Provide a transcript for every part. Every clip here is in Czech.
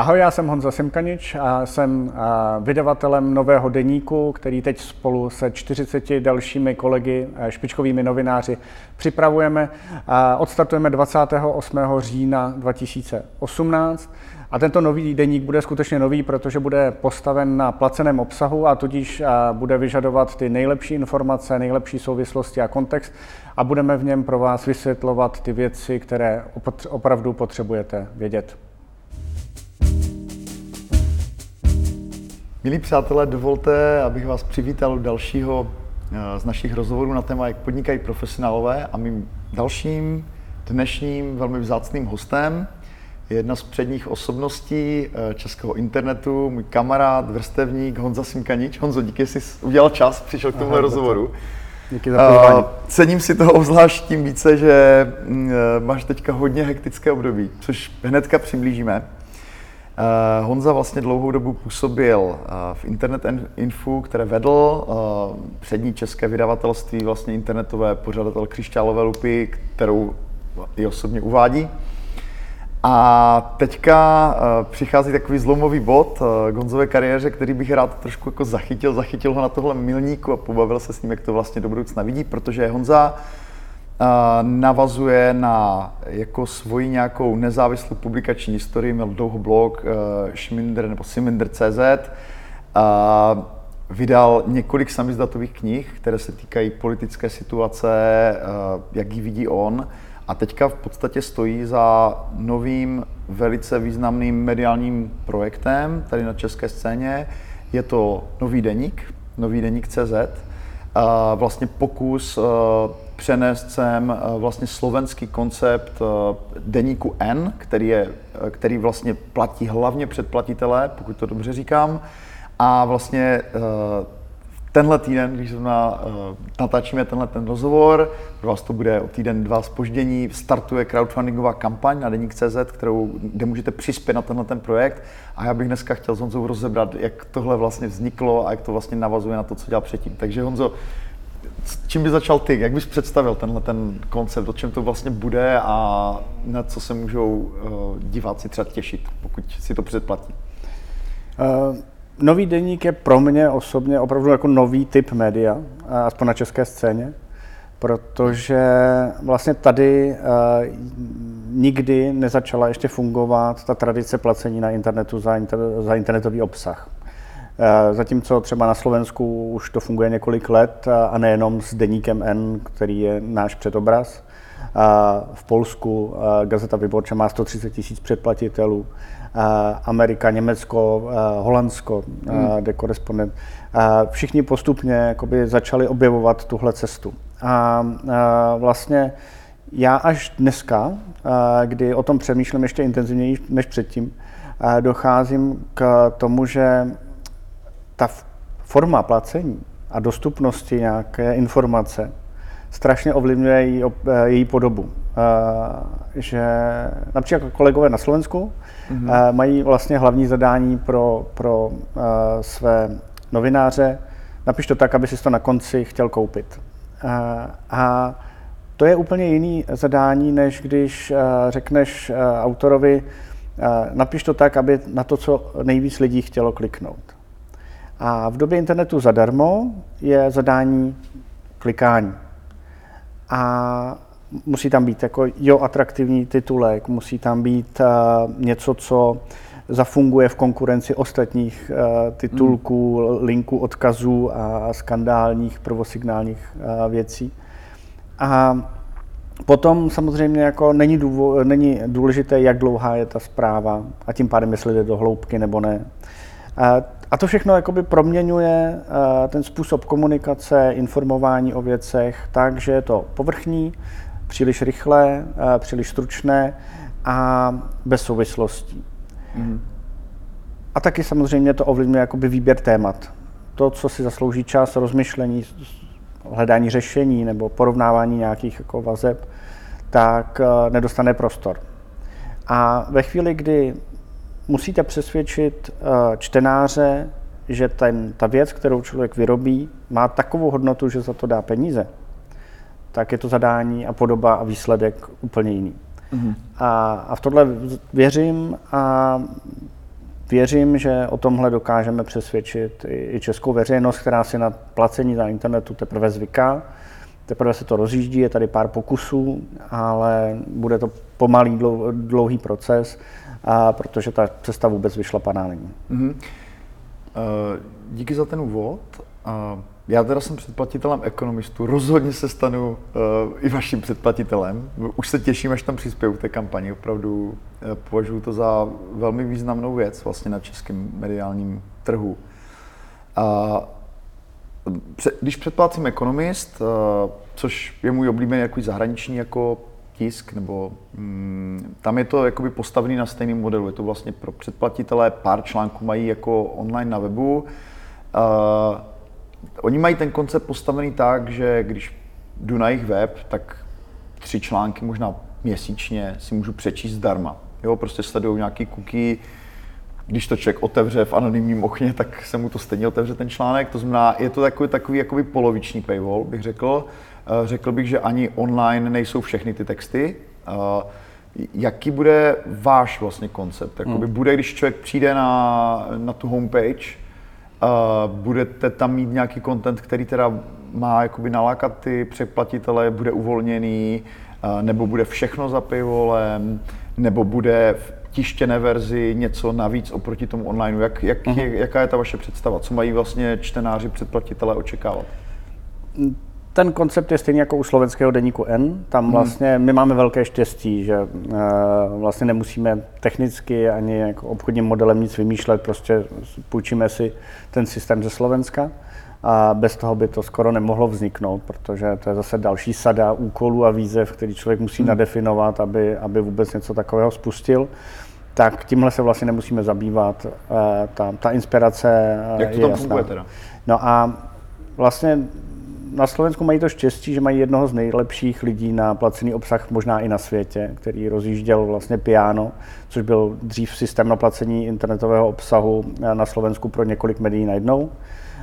Ahoj, já jsem Honza Simkanič a jsem vydavatelem nového deníku, který teď spolu se 40 dalšími kolegy, špičkovými novináři, připravujeme. Odstartujeme 28. října 2018. A tento nový deník bude skutečně nový, protože bude postaven na placeném obsahu a tudíž bude vyžadovat ty nejlepší informace, nejlepší souvislosti a kontext a budeme v něm pro vás vysvětlovat ty věci, které opravdu potřebujete vědět. Milí přátelé, dovolte, abych vás přivítal u dalšího eh, z našich rozhovorů na téma, jak podnikají profesionálové a mým dalším dnešním velmi vzácným hostem je jedna z předních osobností eh, českého internetu, můj kamarád, vrstevník Honza Simkanič. Honzo, díky, že jsi udělal čas, přišel k tomuhle Aha, rozhovoru. Díky za pozvání. Cením si toho obzvlášť tím více, že eh, máš teďka hodně hektické období, což hnedka přiblížíme. Uh, Honza vlastně dlouhou dobu působil uh, v Internet Info, které vedl uh, přední české vydavatelství, vlastně internetové pořadatel Křišťálové lupy, kterou i osobně uvádí. A teďka přichází takový zlomový bod uh, Gonzové kariéře, který bych rád trošku jako zachytil, zachytil ho na tohle milníku a pobavil se s ním, jak to vlastně do budoucna vidí, protože Honza navazuje na jako svoji nějakou nezávislou publikační historii, měl dlouho blog uh, Schminder nebo Siminder.cz, vydal několik samizdatových knih, které se týkají politické situace, uh, jak ji vidí on, a teďka v podstatě stojí za novým, velice významným mediálním projektem tady na české scéně. Je to nový deník, nový deník CZ, vlastně pokus přenést sem vlastně slovenský koncept deníku N, který, je, který vlastně platí hlavně předplatitelé, pokud to dobře říkám, a vlastně tenhle týden, když zrovna natáčíme tenhle ten rozhovor, pro vás to bude o týden dva spoždění, startuje crowdfundingová kampaň na Deník.cz, kterou, kde můžete přispět na tenhle ten projekt. A já bych dneska chtěl s Honzou rozebrat, jak tohle vlastně vzniklo a jak to vlastně navazuje na to, co dělal předtím. Takže Honzo, čím by začal ty? Jak bys představil tenhle ten koncept? O čem to vlastně bude a na co se můžou uh, diváci třeba těšit, pokud si to předplatí? Uh nový deník je pro mě osobně opravdu jako nový typ média, aspoň na české scéně, protože vlastně tady uh, nikdy nezačala ještě fungovat ta tradice placení na internetu za, inter, za internetový obsah. Uh, zatímco třeba na Slovensku už to funguje několik let a nejenom s deníkem N, který je náš předobraz. Uh, v Polsku Gazeta Vyborča má 130 tisíc předplatitelů. Amerika, Německo, Holandsko, hmm. kde korespondent. Všichni postupně jakoby, začali objevovat tuhle cestu. A vlastně já až dneska, kdy o tom přemýšlím ještě intenzivněji než předtím, docházím k tomu, že ta forma placení a dostupnosti nějaké informace strašně ovlivňuje její, její podobu. Že například kolegové na Slovensku mm-hmm. mají vlastně hlavní zadání pro, pro své novináře. Napiš to tak, aby si to na konci chtěl koupit. A to je úplně jiný zadání, než když řekneš autorovi, napiš to tak, aby na to, co nejvíc lidí chtělo kliknout. A v době internetu zadarmo je zadání klikání. A musí tam být jako jo atraktivní titulek, musí tam být uh, něco, co zafunguje v konkurenci ostatních uh, titulků, mm. linků, odkazů a skandálních prvosignálních uh, věcí. A potom samozřejmě jako není, důvod, není důležité, jak dlouhá je ta zpráva a tím pádem, jestli jde do hloubky nebo ne. Uh, a to všechno jakoby proměňuje ten způsob komunikace, informování o věcech tak, že je to povrchní, příliš rychlé, eh, příliš stručné a bez souvislostí. Mm. A taky samozřejmě to ovlivňuje jakoby výběr témat. To, co si zaslouží čas, rozmyšlení, hledání řešení nebo porovnávání nějakých jako vazeb, tak eh, nedostane prostor. A ve chvíli, kdy musíte přesvědčit eh, čtenáře, že ten, ta věc, kterou člověk vyrobí, má takovou hodnotu, že za to dá peníze, tak je to zadání a podoba a výsledek úplně jiný. Mm-hmm. A, a v tohle věřím a věřím, že o tomhle dokážeme přesvědčit i českou veřejnost, která si na placení na internetu teprve zvyká. Teprve se to rozjíždí, je tady pár pokusů, ale bude to pomalý, dlouhý proces, a protože ta cesta vůbec vyšlapaná není. Mm-hmm. Díky za ten úvod. Já teda jsem předplatitelem ekonomistů, rozhodně se stanu uh, i vaším předplatitelem. Už se těším, až tam přispěju té kampani. Opravdu považuji to za velmi významnou věc vlastně na českém mediálním trhu. A když předplácím ekonomist, uh, což je můj oblíbený jako zahraniční jako tisk, nebo mm, tam je to jakoby postavený na stejném modelu. Je to vlastně pro předplatitele, pár článků mají jako online na webu. Uh, oni mají ten koncept postavený tak, že když jdu na jejich web, tak tři články možná měsíčně si můžu přečíst zdarma. Jo, prostě sledují nějaký cookie, když to člověk otevře v anonymním okně, tak se mu to stejně otevře ten článek. To znamená, je to takový, takový jakoby poloviční paywall, bych řekl. Eh, řekl bych, že ani online nejsou všechny ty texty. Eh, jaký bude váš vlastně koncept? Jakoby hmm. Bude, když člověk přijde na, na tu homepage, Uh, budete tam mít nějaký content, který teda má jakoby nalákat ty přeplatitele, bude uvolněný, nebo bude všechno za paywallem, nebo bude v tištěné verzi něco navíc oproti tomu online. Jak, jak uh-huh. je, jaká je ta vaše představa? Co mají vlastně čtenáři, předplatitelé očekávat? ten koncept je stejný jako u slovenského deníku N. Tam hmm. vlastně my máme velké štěstí, že uh, vlastně nemusíme technicky ani jako obchodním modelem nic vymýšlet, prostě půjčíme si ten systém ze Slovenska a bez toho by to skoro nemohlo vzniknout, protože to je zase další sada úkolů a výzev, který člověk musí hmm. nadefinovat, aby, aby vůbec něco takového spustil. Tak tímhle se vlastně nemusíme zabývat. Uh, ta, ta inspirace uh, Jak to tam funguje teda? No a vlastně na Slovensku mají to štěstí, že mají jednoho z nejlepších lidí na placený obsah možná i na světě, který rozjížděl vlastně Piano, což byl dřív systém na placení internetového obsahu na Slovensku pro několik médií najednou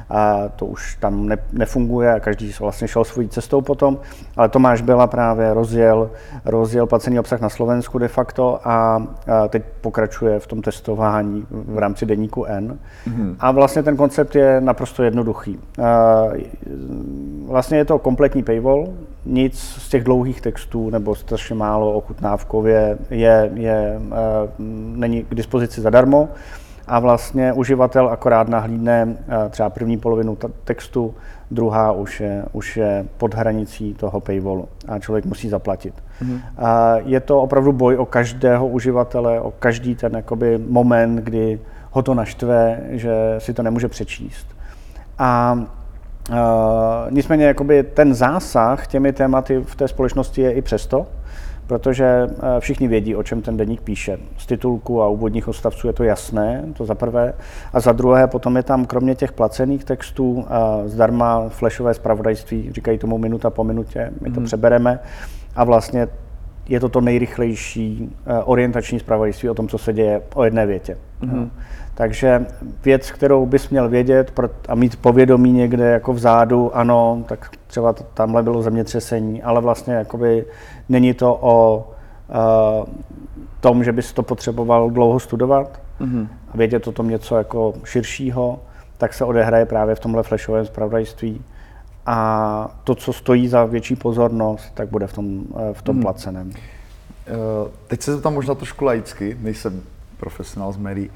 a to už tam ne, nefunguje a každý vlastně šel svojí cestou potom, ale Tomáš byla právě rozjel, rozjel placený obsah na Slovensku de facto a, a teď pokračuje v tom testování v rámci deníku N. Mm-hmm. A vlastně ten koncept je naprosto jednoduchý. A, vlastně je to kompletní paywall, nic z těch dlouhých textů nebo strašně málo ochutnávkově je, je, není k dispozici zadarmo a vlastně uživatel akorát nahlídne eh, třeba první polovinu textu, druhá už je, už je pod hranicí toho paywallu a člověk musí zaplatit. Mm-hmm. A je to opravdu boj o každého uživatele, o každý ten jakoby moment, kdy ho to naštve, že si to nemůže přečíst. A Uh, nicméně jakoby ten zásah těmi tématy v té společnosti je i přesto, protože eh, všichni vědí, o čem ten deník píše. Z titulku a úvodních odstavců je to jasné, to za prvé. A za druhé potom je tam kromě těch placených textů eh, zdarma flashové zpravodajství, říkají tomu minuta po minutě, my to mm. přebereme a vlastně je to to nejrychlejší eh, orientační zpravodajství o tom, co se děje o jedné větě. Mm. Takže věc, kterou bys měl vědět a mít povědomí někde jako vzadu, ano, tak třeba tamhle bylo zemětřesení, ale vlastně jakoby není to o uh, tom, že bys to potřeboval dlouho studovat mm-hmm. a vědět o tom něco jako širšího, tak se odehraje právě v tomhle flashovém zpravodajství. A to, co stojí za větší pozornost, tak bude v tom, eh, v tom mm. placeném. Uh, teď se tam možná trošku laicky, nejsem profesionál z médií.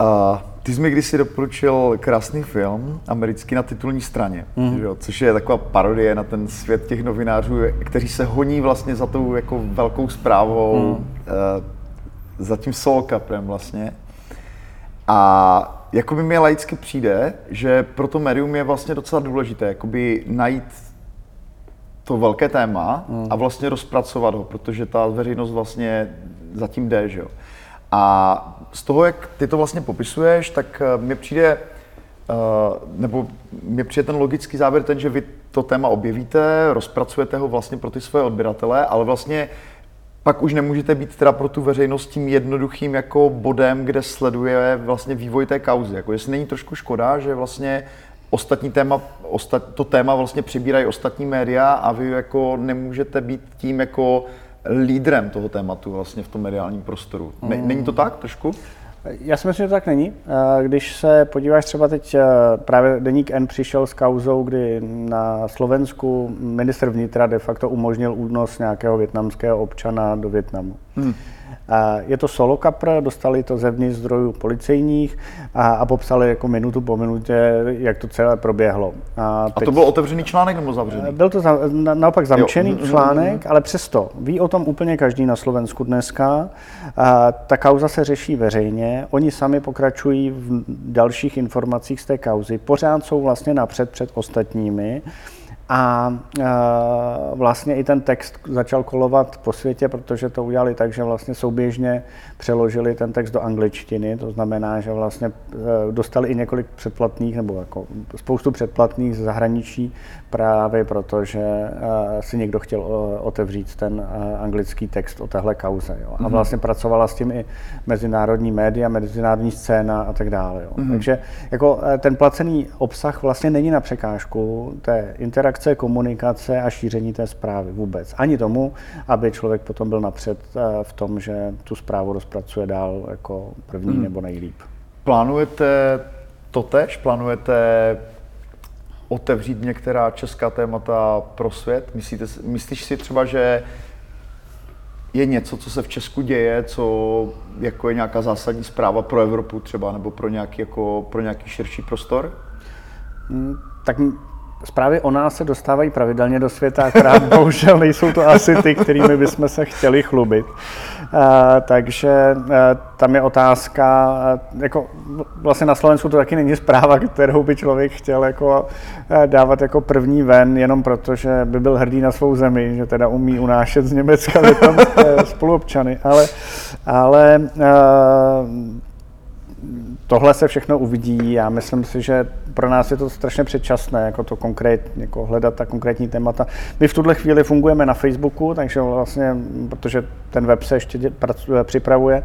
Uh, ty jsi mi kdysi doporučil krásný film, americký na titulní straně, mm. že, což je taková parodie na ten svět těch novinářů, kteří se honí vlastně za tou jako velkou zprávou, mm. uh, za tím solkaprem vlastně. A jako by mi laicky přijde, že pro to médium je vlastně docela důležité jakoby najít to velké téma mm. a vlastně rozpracovat ho, protože ta veřejnost vlastně zatím jde, že jo. A z toho, jak ty to vlastně popisuješ, tak eh, mi přijde, eh, nebo mi přijde ten logický závěr ten, že vy to téma objevíte, rozpracujete ho vlastně pro ty svoje odběratele, ale vlastně pak už nemůžete být teda pro tu veřejnost tím jednoduchým jako bodem, kde sleduje vlastně vývoj té kauzy. Jako jestli není trošku škoda, že vlastně ostatní téma, ostat, to téma vlastně přibírají ostatní média a vy jako nemůžete být tím jako lídrem toho tématu vlastně v tom mediálním prostoru. Není to tak trošku? Já si myslím, že to tak není. Když se podíváš třeba teď, právě Deník N přišel s kauzou, kdy na Slovensku minister vnitra de facto umožnil únos nějakého větnamského občana do Větnamu. Hmm. Je to solo kapr, dostali to zevnitř zdrojů policejních a, a popsali jako minutu po minutě, jak to celé proběhlo. A, teď, a to byl otevřený článek nebo zavřený? Byl to za, na, naopak zamčený jo. článek, ale přesto ví o tom úplně každý na Slovensku dneska. A, ta kauza se řeší veřejně, oni sami pokračují v dalších informacích z té kauzy, pořád jsou vlastně napřed před ostatními. A vlastně i ten text začal kolovat po světě, protože to udělali tak, že vlastně souběžně přeložili ten text do angličtiny, to znamená, že vlastně e, dostali i několik předplatných, nebo jako spoustu předplatných z zahraničí, právě proto, že e, si někdo chtěl otevřít ten e, anglický text o téhle kauze. Jo. A mhm. vlastně pracovala s tím i mezinárodní média, mezinárodní scéna a tak dále. Jo. Mm-hmm. Takže jako ten placený obsah vlastně není na překážku té interakce interakce, komunikace a šíření té zprávy vůbec. Ani tomu, aby člověk potom byl napřed eh, v tom, že tu zprávu rozpracuje dál jako první hmm. nebo nejlíp. Plánujete to tež? Plánujete otevřít některá česká témata pro svět? Myslíte, myslíš si třeba, že je něco, co se v Česku děje, co jako je nějaká zásadní zpráva pro Evropu třeba, nebo pro nějaký, jako, pro nějaký širší prostor? Hmm, tak Zprávy o nás se dostávají pravidelně do světa, akorát bohužel nejsou to asi ty, kterými bychom se chtěli chlubit. Uh, takže uh, tam je otázka, uh, jako vlastně na Slovensku to taky není zpráva, kterou by člověk chtěl jako dávat jako první ven, jenom proto, že by byl hrdý na svou zemi, že teda umí unášet z Německa tam spoluobčany, ale, ale tohle se všechno uvidí. Já myslím si, že pro nás je to strašně předčasné, jako to konkrét, jako hledat ta konkrétní témata. My v tuhle chvíli fungujeme na Facebooku, takže vlastně, protože ten web se ještě pracuje, připravuje,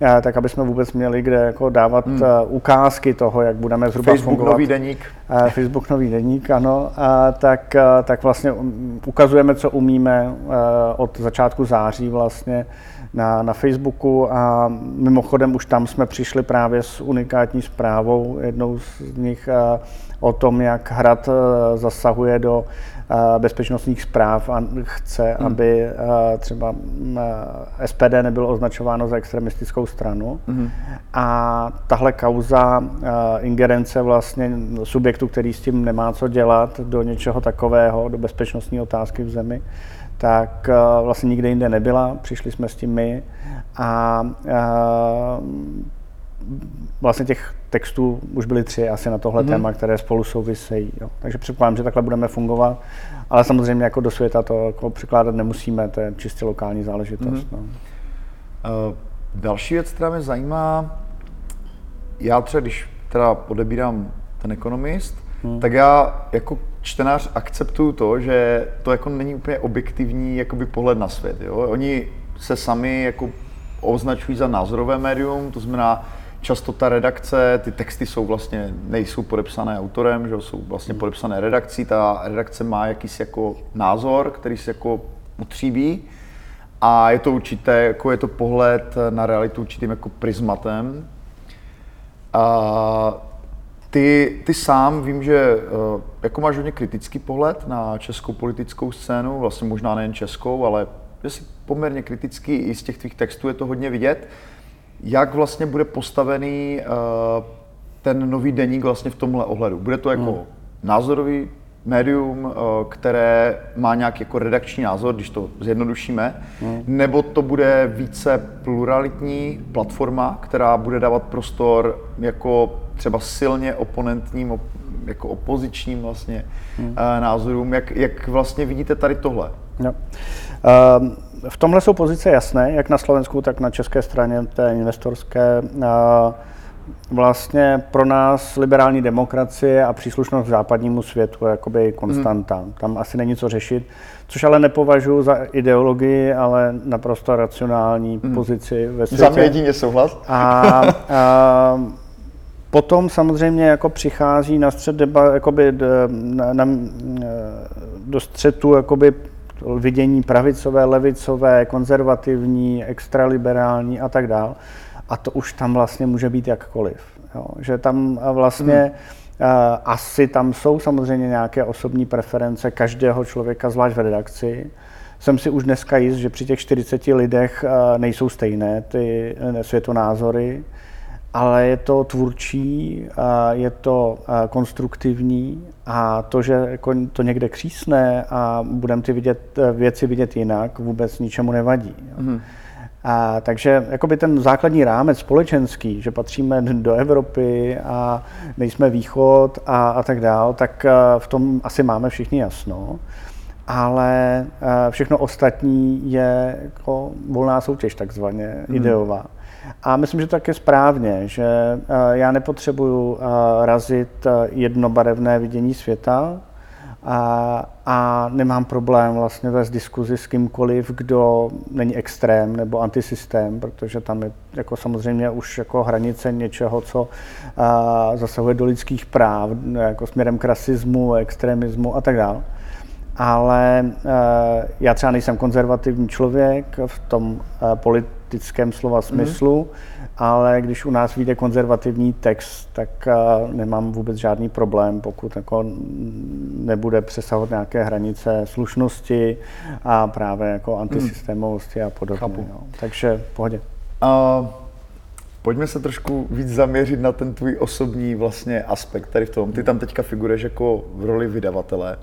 eh, tak aby jsme vůbec měli kde jako dávat hmm. Eh, ukázky toho, jak budeme zhruba Facebook fungovat. nový deník. Eh, Facebook nový deník, ano. A tak, tak vlastně ukazujeme, co umíme od začátku září vlastně na, na Facebooku a mimochodem už tam jsme přišli právě s unikátní zprávou, jednou z nich eh, o tom, jak Hrad eh, zasahuje do eh, bezpečnostních zpráv a chce, hmm. aby třeba SPD nebylo označováno za extremistickou stranu. Hmm. A tahle kauza ingerence vlastně subjektu, který s tím nemá co dělat, do něčeho takového, do bezpečnostní otázky v zemi, tak uh, vlastně nikde jinde nebyla, přišli jsme s tím my a uh, vlastně těch textů už byly tři asi na tohle mm-hmm. téma, které spolu souvisejí. Jo. Takže předpokládám, že takhle budeme fungovat, ale samozřejmě jako do světa to jako překládat nemusíme, to je čistě lokální záležitost. Mm-hmm. No. Uh, další věc, která mě zajímá, já třeba, když teda odebírám ten ekonomist, hmm. tak já jako čtenář akceptuju to, že to jako není úplně objektivní jakoby pohled na svět. Jo? Oni se sami jako označují za názorové médium, to znamená, často ta redakce, ty texty jsou vlastně, nejsou podepsané autorem, že jsou vlastně hmm. podepsané redakcí, ta redakce má jakýsi jako názor, který se jako utříbí a je to určité, jako je to pohled na realitu určitým jako prismatem. A ty, ty sám vím, že uh, jako máš hodně kritický pohled na českou politickou scénu, vlastně možná nejen českou, ale že jsi poměrně kritický, i z těch tvých textů je to hodně vidět. Jak vlastně bude postavený uh, ten nový deník vlastně v tomhle ohledu? Bude to jako hmm. názorový médium, eh, které má nějaký jako redakční názor, když to zjednodušíme, hmm. nebo to bude více pluralitní platforma, která bude dávat prostor jako třeba silně oponentním, jako opozičním vlastně hmm. názorům. Jak, jak vlastně vidíte tady tohle? No. Um, v tomhle jsou pozice jasné, jak na Slovensku, tak na české straně té investorské. Uh, vlastně pro nás liberální demokracie a příslušnost k západnímu světu je jakoby konstanta. Hmm. Tam asi není co řešit, což ale nepovažuji za ideologii, ale naprosto racionální hmm. pozici ve světě. Za mě jedině souhlas. A, a potom samozřejmě jako přichází na střed deba, jakoby na, na, do střetu jakoby vidění pravicové, levicové, konzervativní, extraliberální a tak dále. a to už tam vlastně může být jakkoliv. Jo? Že tam vlastně hmm. Uh, asi tam jsou samozřejmě nějaké osobní preference každého člověka, zvlášť v redakci. Jsem si už dneska jist, že při těch 40 lidech uh, nejsou stejné ty světonázory ale je to tvůrčí, je to konstruktivní a to, že jako to někde křísne a budeme ty vidět, věci vidět jinak, vůbec ničemu nevadí. Mm. A, takže jakoby ten základní rámec společenský, že patříme do Evropy a nejsme východ a, a tak dál, tak v tom asi máme všichni jasno. Ale všechno ostatní je jako volná soutěž takzvaně, mm. ideová. A myslím, že to tak je správně, že eh, já nepotřebuju eh, razit eh, jednobarevné vidění světa a, a nemám problém vlastně vést diskuzi s kýmkoliv, kdo není extrém nebo antisystém, protože tam je jako samozřejmě už jako hranice něčeho, co zasahuje do lidských práv, jako směrem k rasismu, extremismu a tak dále. Ale já třeba nejsem konzervativní člověk v tom polit, politickém slova mhm. smyslu, mm-hmm. ale když u nás vyjde konzervativní text, tak uh, nemám vůbec žádný problém, pokud jako nebude přesahovat nějaké hranice slušnosti a právě jako antisystémovosti a podobně. No. Takže pohodě. Uh, pojďme se trošku víc zaměřit na ten tvůj osobní vlastně aspekt tady v tom. Ty tam teďka figuruješ jako v roli vydavatele.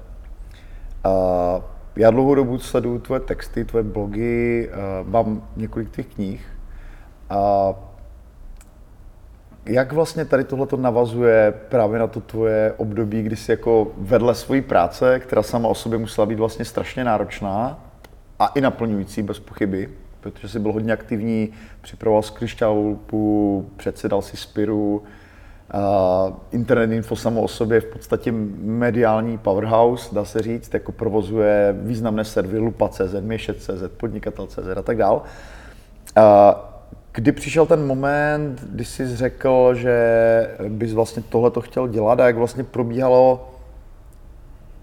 Uh, já dlouhou dobu sleduju tvoje texty, tvoje blogy, uh, mám několik těch knih. A jak vlastně tady tohle navazuje právě na to tvoje období, kdy jsi jako vedle svojí práce, která sama o sobě musela být vlastně strašně náročná a i naplňující bez pochyby, protože jsi byl hodně aktivní, připravoval z křišťálku, předsedal si Spiru, Internet Info samo o sobě je v podstatě mediální powerhouse, dá se říct, jako provozuje významné servery Lupa.cz, Měšet.cz, Podnikatel.cz a tak dál. Kdy přišel ten moment, kdy jsi řekl, že bys vlastně tohle chtěl dělat a jak vlastně probíhalo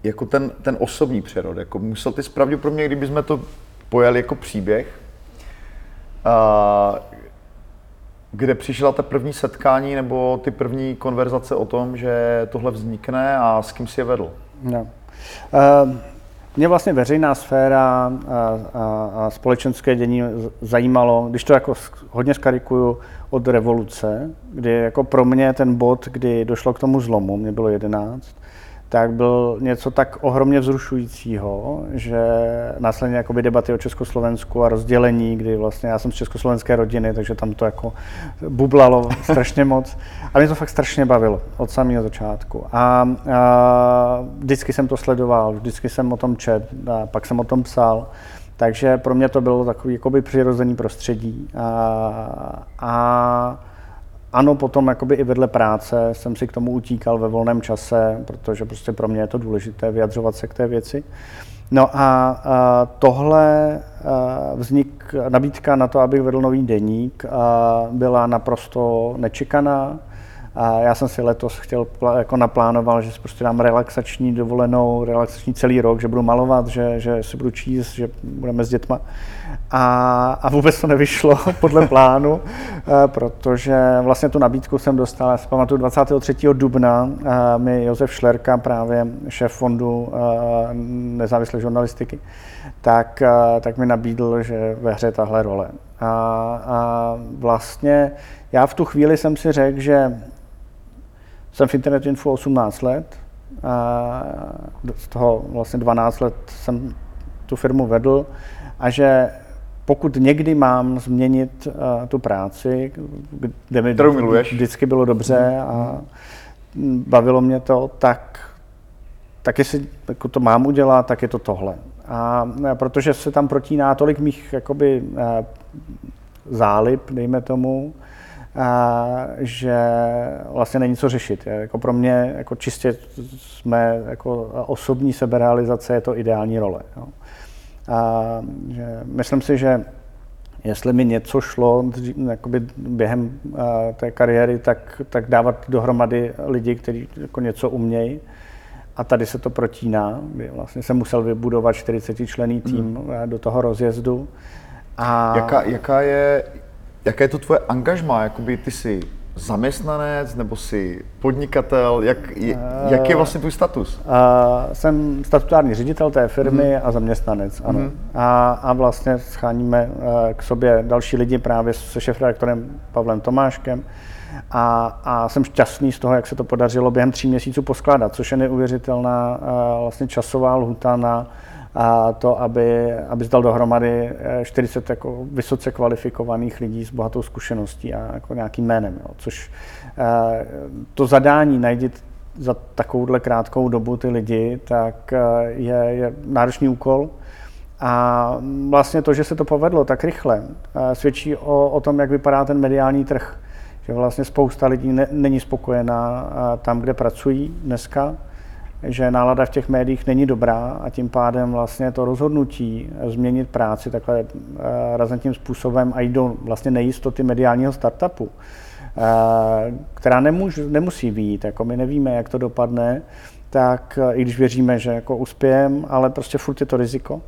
jako ten, ten osobní přerod? Jako musel ty pravděpodobně, kdybychom to pojali jako příběh, kde přišla ta první setkání nebo ty první konverzace o tom, že tohle vznikne a s kým si je vedl? No. Uh, mě vlastně veřejná sféra a, a, a společenské dění zajímalo, když to jako hodně skarikuju, od revoluce, kdy jako pro mě ten bod, kdy došlo k tomu zlomu, mě bylo 11, tak byl něco tak ohromně vzrušujícího, že následně jakoby debaty o Československu a rozdělení, kdy vlastně já jsem z československé rodiny, takže tam to jako bublalo strašně moc. A mě to fakt strašně bavilo od samého začátku. A, a vždycky jsem to sledoval, vždycky jsem o tom čet, a pak jsem o tom psal. Takže pro mě to bylo takový jakoby přirozený prostředí. A, a ano, potom jakoby i vedle práce jsem si k tomu utíkal ve volném čase, protože prostě pro mě je to důležité vyjadřovat se k té věci. No a, a tohle a vznik, nabídka na to, abych vedl nový deník, a byla naprosto nečekaná. A já jsem si letos chtěl, jako naplánoval, že si prostě dám relaxační dovolenou, relaxační celý rok, že budu malovat, že, že si budu číst, že budeme s dětma. A, a vůbec to nevyšlo podle plánu, eh, protože vlastně tu nabídku jsem dostal, já si pamatuju, 23. dubna eh, mi Josef Šlerka, právě šéf fondu eh, nezávislé žurnalistiky, tak, tak mi nabídl, že ve hře tahle role. A, a vlastně já v tu chvíli jsem si řekl, že jsem v Internet Info 18 let, a z toho vlastně 12 let jsem tu firmu vedl a že pokud někdy mám změnit uh, tu práci, kde mi vždycky bylo dobře a bavilo mě to, tak, tak jestli jako to mám udělat, tak je to tohle. A, a protože se tam protíná tolik mých jakoby, uh, zálib, dejme tomu, a, že vlastně není co řešit. Jako pro mě jako čistě jsme jako osobní seberealizace je to ideální role. Jo. A, že myslím si, že jestli mi něco šlo jakoby během a, té kariéry, tak, tak dávat dohromady lidi, kteří jako něco umějí. A tady se to protíná. Vlastně jsem musel vybudovat 40 člený tým hmm. do toho rozjezdu. A... Jaká, jaká je jaké je to tvoje angažma? Jakoby ty jsi zaměstnanec nebo jsi podnikatel? Jak, jak je vlastně tvůj status? Uh, jsem statutární ředitel té firmy uh-huh. a zaměstnanec, ano. Uh-huh. A, a vlastně scháníme uh, k sobě další lidi právě se šefredaktorem Pavlem Tomáškem. A, a jsem šťastný z toho, jak se to podařilo během tří měsíců poskládat, což je neuvěřitelná uh, vlastně časová lhuta na a to, aby, aby zdal dohromady 40 eh, jako vysoce kvalifikovaných lidí s bohatou zkušeností a jako nějakým jménem. Jo. Což eh, to zadání najít za takovouhle krátkou dobu ty lidi, tak eh, je, je náročný úkol. A vlastně to, že se to povedlo tak rychle, svědčí o, o tom, jak vypadá ten mediální trh. Že vlastně spousta lidí ne, není spokojená tam, kde pracují dneska, že nálada v těch médiích není dobrá a tím pádem vlastně to rozhodnutí změnit práci takhle eh, razantním způsobem a jít do vlastně nejistoty mediálního startupu, eh, která nemůž, nemusí být, jako my nevíme, jak to dopadne, tak eh, i když věříme, že jako uspějem, ale prostě furt je to riziko.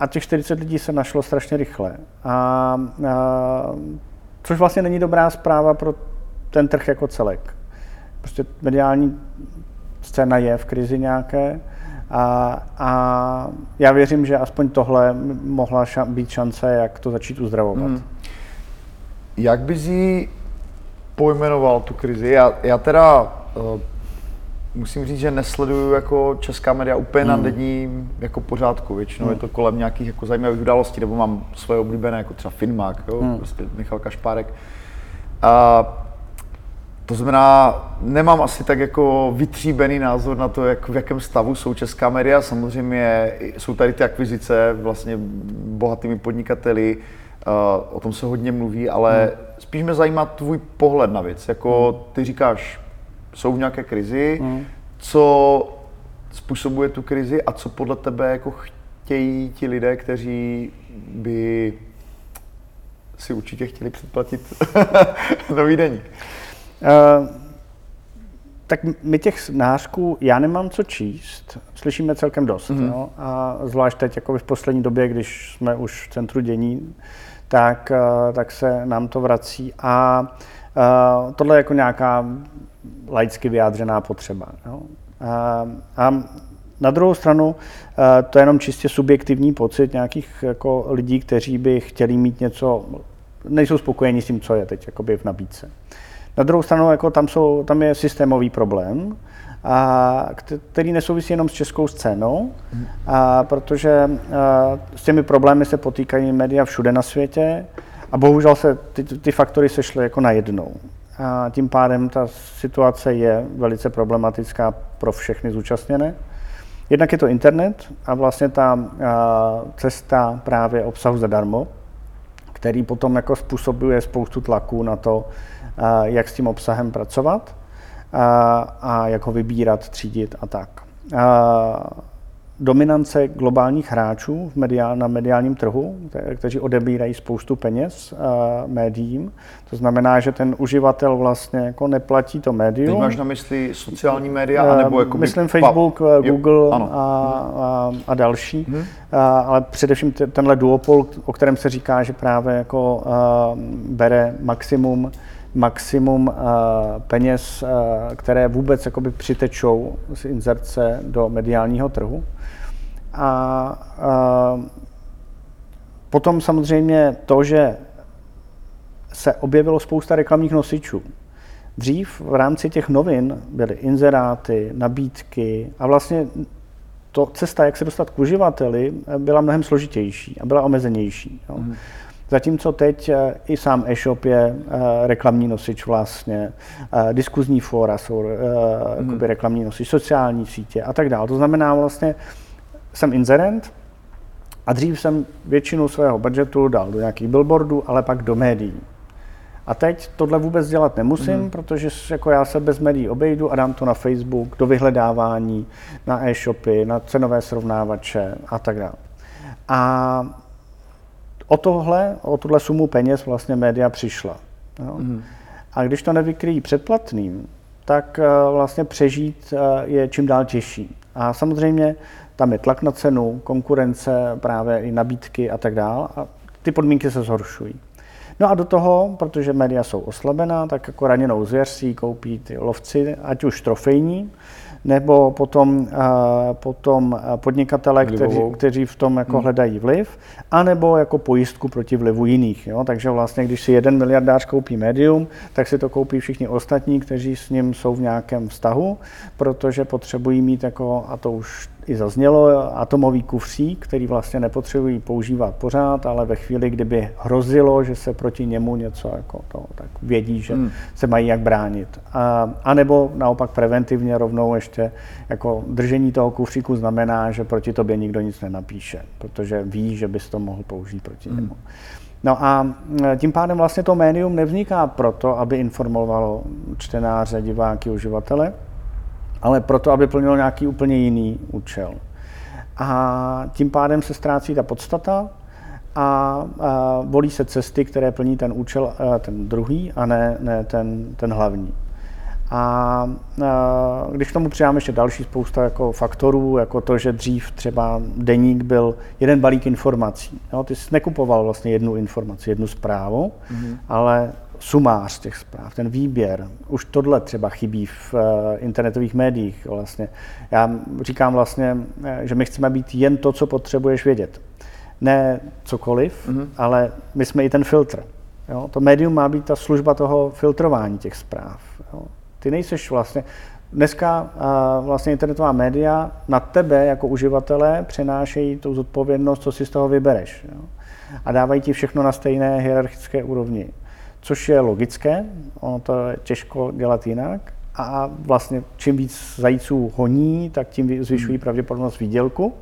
A těch 40 lidí se našlo strašně rychle. A, a, což vlastně není dobrá zpráva pro ten trh jako celek. Prostě mediální scéna je v krizi nějaké a, a já věřím, že aspoň tohle mohla ša- být šance, jak to začít uzdravovat. Hmm. Jak bys ji pojmenoval tu krizi? Já, já teda uh, musím říct, že nesleduju jako česká média úplně hmm. na denním jako pořádku. Většinou hmm. je to kolem nějakých jako zajímavých událostí, nebo mám svoje oblíbené, jako třeba Finmák, jo? Hmm. prostě Michal Kašpárek. A to znamená, nemám asi tak jako vytříbený názor na to, jak, v jakém stavu jsou česká média. Samozřejmě jsou tady ty akvizice vlastně bohatými podnikateli, uh, o tom se hodně mluví, ale hmm. spíš mě zajímá tvůj pohled na věc. Jako hmm. ty říkáš, jsou v nějaké krizi, hmm. co způsobuje tu krizi a co podle tebe jako chtějí ti lidé, kteří by si určitě chtěli předplatit nový deník. Uh, tak my těch nářků, já nemám co číst, slyšíme celkem dost. Mm-hmm. No? A zvlášť teď, jako v poslední době, když jsme už v centru dění, tak, uh, tak se nám to vrací. A uh, tohle je jako nějaká laicky vyjádřená potřeba. No? A, a na druhou stranu, to je jenom čistě subjektivní pocit nějakých jako lidí, kteří by chtěli mít něco, nejsou spokojeni s tím, co je teď jakoby v nabídce. Na druhou stranu jako tam, jsou, tam je systémový problém, a, který nesouvisí jenom s českou scénou, a, protože a, s těmi problémy se potýkají média všude na světě a bohužel se ty, ty faktory sešly jako na jednou. A tím pádem ta situace je velice problematická pro všechny zúčastněné. Jednak je to internet a vlastně ta a, cesta právě obsahu zadarmo, který potom jako způsobuje spoustu tlaků na to, jak s tím obsahem pracovat a jak ho vybírat, třídit a tak. Dominance globálních hráčů v mediál, na mediálním trhu, kteří odebírají spoustu peněz médiím. To znamená, že ten uživatel vlastně jako neplatí to médium. Teď máš na mysli sociální média, anebo jako Myslím Facebook, pa... Google a, a, a další. Hmm. A, ale především tenhle duopol, o kterém se říká, že právě jako a, bere maximum maximum uh, peněz, uh, které vůbec jakoby přitečou z inzerce do mediálního trhu. A uh, potom samozřejmě to, že se objevilo spousta reklamních nosičů. Dřív v rámci těch novin byly inzeráty, nabídky a vlastně to cesta, jak se dostat k uživateli, byla mnohem složitější a byla omezenější. Jo. Mm. Zatímco teď eh, i sám e-shop je eh, reklamní nosič vlastně, eh, diskuzní fóra jsou mm. reklamní nosič, sociální sítě a tak dále. To znamená vlastně, jsem inzerent a dřív jsem většinu svého budgetu dal do nějakých billboardů, ale pak do médií. A teď tohle vůbec dělat nemusím, mm. protože jako já se bez médií obejdu a dám to na Facebook, do vyhledávání, na e-shopy, na cenové srovnávače a tak dále. A o tohle, o tuhle sumu peněz vlastně média přišla. Jo. Mm. A když to nevykryjí předplatným, tak eh, vlastně přežít eh, je čím dál těžší. A samozřejmě tam je tlak na cenu, konkurence, právě i nabídky a tak dále. A ty podmínky se zhoršují. No a do toho, protože média jsou oslabená, tak jako raněnou zvěř si koupí ty lovci, ať už trofejní, nebo potom, potom podnikatele, kteří, kteří v tom jako hmm. hledají vliv, anebo jako pojistku proti vlivu jiných. Jo? Takže vlastně, když si jeden miliardář koupí médium, tak si to koupí všichni ostatní, kteří s ním jsou v nějakém vztahu, protože potřebují mít jako, a to už i zaznělo, atomový kufřík, který vlastně nepotřebují používat pořád, ale ve chvíli, kdyby hrozilo, že se proti němu něco jako to, tak vědí, že hmm. se mají jak bránit. A, a nebo naopak preventivně rovnou ještě jako držení toho kufříku znamená, že proti tobě nikdo nic nenapíše, protože ví, že bys to mohl použít proti hmm. němu. No a tím pádem vlastně to médium nevzniká proto, aby informovalo čtenáře, diváky, uživatele, ale proto, aby plnilo nějaký úplně jiný účel. A tím pádem se ztrácí ta podstata a, a volí se cesty, které plní ten účel, ten druhý, a ne, ne ten, ten hlavní. A, a když k tomu přidáme ještě další spousta jako faktorů, jako to, že dřív třeba deník byl jeden balík informací. Jo? Ty jsi nekupoval vlastně jednu informaci, jednu zprávu, mm-hmm. ale sumář těch zpráv, ten výběr. Už tohle třeba chybí v uh, internetových médiích. Vlastně. Já říkám vlastně, eh, že my chceme být jen to, co potřebuješ vědět. Ne cokoliv, mm-hmm. ale my jsme i ten filtr. Jo? To médium má být ta služba toho filtrování těch zpráv. Jo? Ty nejseš vlastně, dneska uh, vlastně internetová média na tebe jako uživatele přenášejí tu zodpovědnost, co si z toho vybereš. Jo? A dávají ti všechno na stejné hierarchické úrovni což je logické, ono to je těžko dělat jinak. A vlastně čím víc zajíců honí, tak tím zvyšují hmm. pravděpodobnost výdělku.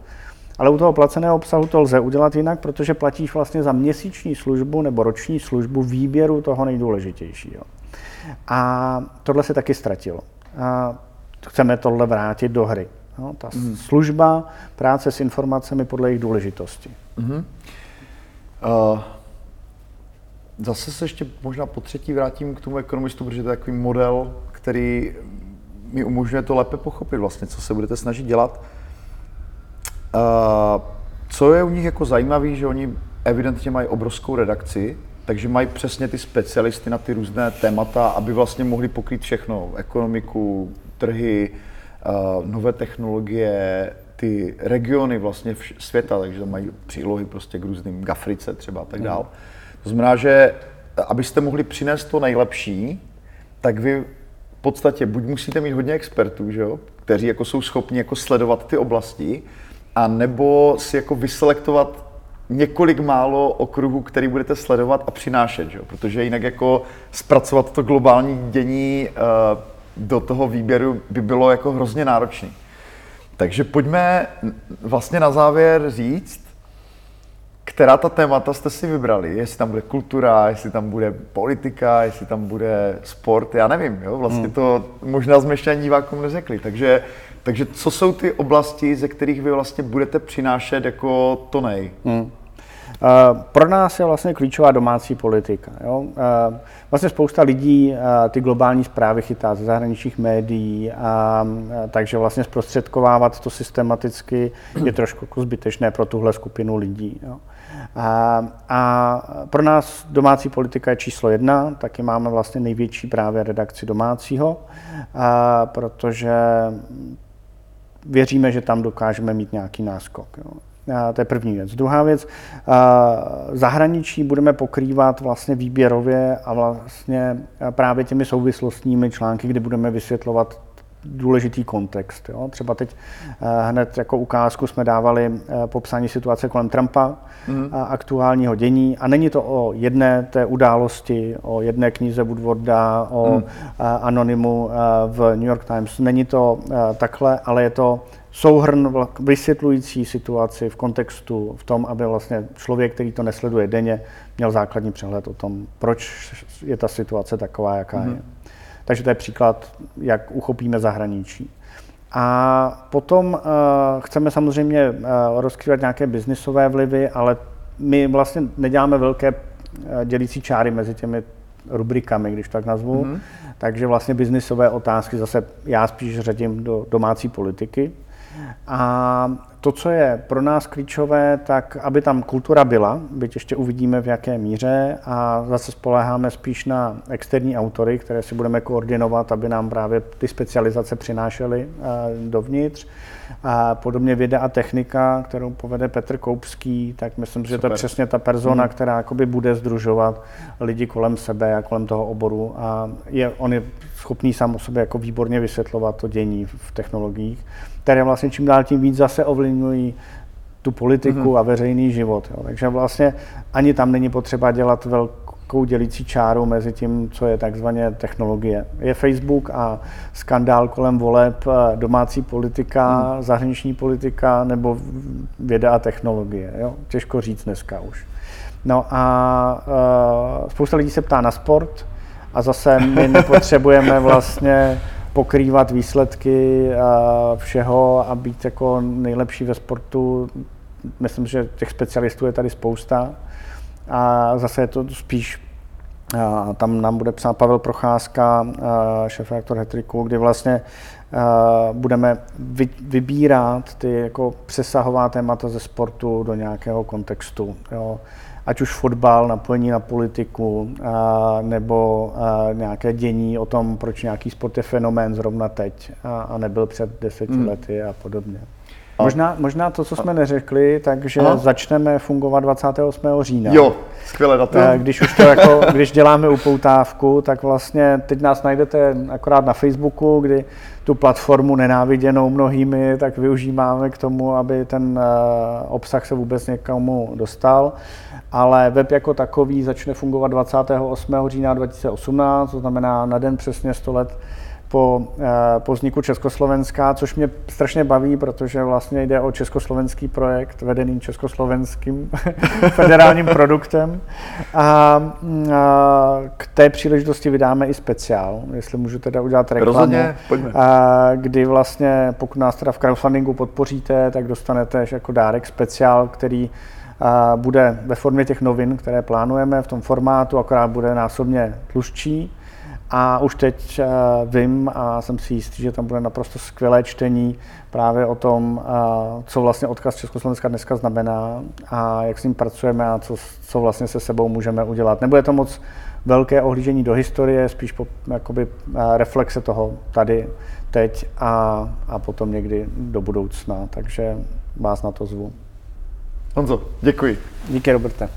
Ale u toho placeného obsahu to lze udělat jinak, protože platíš vlastně za měsíční službu nebo roční službu výběru toho nejdůležitějšího. A tohle se taky ztratilo. A chceme tohle vrátit do hry. No, ta mm. služba, práce s informacemi podle jejich důležitosti. Mm-hmm. Uh, Zase se ještě možná po třetí vrátím k tomu ekonomistu, protože to je takový model, který mi umožňuje to lépe pochopit vlastně, co se budete snažit dělat. Uh, co je u nich jako zajímavé, že oni evidentně mají obrovskou redakci, takže mají přesně ty specialisty na ty různé témata, aby vlastně mohli pokrýt všechno. Ekonomiku, trhy, uh, nové technologie, ty regiony vlastně světa, takže tam mají přílohy prostě k různým gafrice třeba a tak dále. Mm. To znamená, že abyste mohli přinést to nejlepší, tak vy v podstatě buď musíte mít hodně expertů, že jo, kteří jako jsou schopni jako sledovat ty oblasti, a nebo si jako vyselektovat několik málo okruhů, který budete sledovat a přinášet, že protože jinak jako zpracovat to globální dění uh, do toho výběru by bylo jako hrozně náročné. Takže pojďme vlastně na závěr říct, která ta témata jste si vybrali? Jestli tam bude kultura, jestli tam bude politika, jestli tam bude sport, já nevím, jo? vlastně hmm. to možná jsme ještě ani divákům neřekli. Takže, takže co jsou ty oblasti, ze kterých vy vlastně budete přinášet jako to nej? Hmm. Pro nás je vlastně klíčová domácí politika. Jo? Vlastně spousta lidí ty globální zprávy chytá ze zahraničních médií, a, takže vlastně zprostředkovávat to systematicky je trošku jako zbytečné pro tuhle skupinu lidí. Jo? A, a pro nás domácí politika je číslo jedna, taky máme vlastně největší právě redakci domácího, a, protože věříme, že tam dokážeme mít nějaký náskok. Jo. A to je první věc. Druhá věc, zahraničí budeme pokrývat vlastně výběrově a vlastně právě těmi souvislostními články, kdy budeme vysvětlovat důležitý kontext. Jo. Třeba teď hned jako ukázku jsme dávali popsání situace kolem Trumpa, mm. aktuálního dění. A není to o jedné té události, o jedné knize Woodwarda, o mm. anonymu v New York Times. Není to takhle, ale je to souhrn vysvětlující situaci v kontextu, v tom, aby vlastně člověk, který to nesleduje denně, měl základní přehled o tom, proč je ta situace taková, jaká mm. je. Takže to je příklad, jak uchopíme zahraničí. A potom uh, chceme samozřejmě uh, rozkrývat nějaké biznisové vlivy, ale my vlastně neděláme velké uh, dělící čáry mezi těmi rubrikami, když tak nazvu. Mm-hmm. Takže vlastně biznisové otázky zase já spíš řadím do domácí politiky. A to, co je pro nás klíčové, tak aby tam kultura byla, byť ještě uvidíme v jaké míře a zase spoléháme spíš na externí autory, které si budeme koordinovat, aby nám právě ty specializace přinášely eh, dovnitř. A podobně věda a technika, kterou povede Petr Koupský, tak myslím, že to je přesně ta persona, hmm. která jakoby bude združovat lidi kolem sebe a kolem toho oboru. A je, on je schopný sám o sobě jako výborně vysvětlovat to dění v technologiích, které vlastně čím dál tím víc zase ovlivňují tu politiku mm-hmm. a veřejný život. Jo. Takže vlastně ani tam není potřeba dělat velkou dělící čáru mezi tím, co je takzvaně technologie. Je Facebook a skandál kolem voleb, domácí politika, mm. zahraniční politika nebo věda a technologie. Jo. Těžko říct dneska už. No a uh, spousta lidí se ptá na sport, a zase my nepotřebujeme vlastně pokrývat výsledky všeho a být jako nejlepší ve sportu. Myslím, že těch specialistů je tady spousta. A zase je to spíš a tam nám bude psát Pavel Procházka, šéf rektor Hetriku, kdy vlastně budeme vybírat ty jako přesahová témata ze sportu do nějakého kontextu. Jo ať už fotbal, napojení na politiku, a, nebo a, nějaké dění o tom, proč nějaký sport je fenomén zrovna teď a, a nebyl před deseti hmm. lety a podobně. Možná, možná to, co jsme neřekli, takže Aha. začneme fungovat 28. října. Jo, skvěle datum. Když už to jako, když děláme upoutávku, tak vlastně teď nás najdete akorát na Facebooku, kdy tu platformu nenáviděnou mnohými, tak využíváme k tomu, aby ten obsah se vůbec někomu dostal ale web jako takový začne fungovat 28. října 2018, to znamená na den přesně 100 let po, eh, po vzniku Československa, což mě strašně baví, protože vlastně jde o československý projekt vedený československým federálním produktem. A, a k té příležitosti vydáme i speciál, jestli můžu teda udělat reklamu. Rozhodně, pojďme. A, kdy vlastně, pokud nás teda v crowdfundingu podpoříte, tak dostanete jako dárek speciál, který bude ve formě těch novin, které plánujeme v tom formátu, akorát bude násobně tlustší. A už teď eh, vím a jsem si jistý, že tam bude naprosto skvělé čtení právě o tom, eh, co vlastně odkaz Československa dneska znamená a jak s ním pracujeme a co, co vlastně se sebou můžeme udělat. Nebude to moc velké ohlížení do historie, spíš po, jakoby, eh, reflexe toho tady, teď a, a potom někdy do budoucna. Takže vás na to zvu. Honzo, děkuji. Díky, Roberte.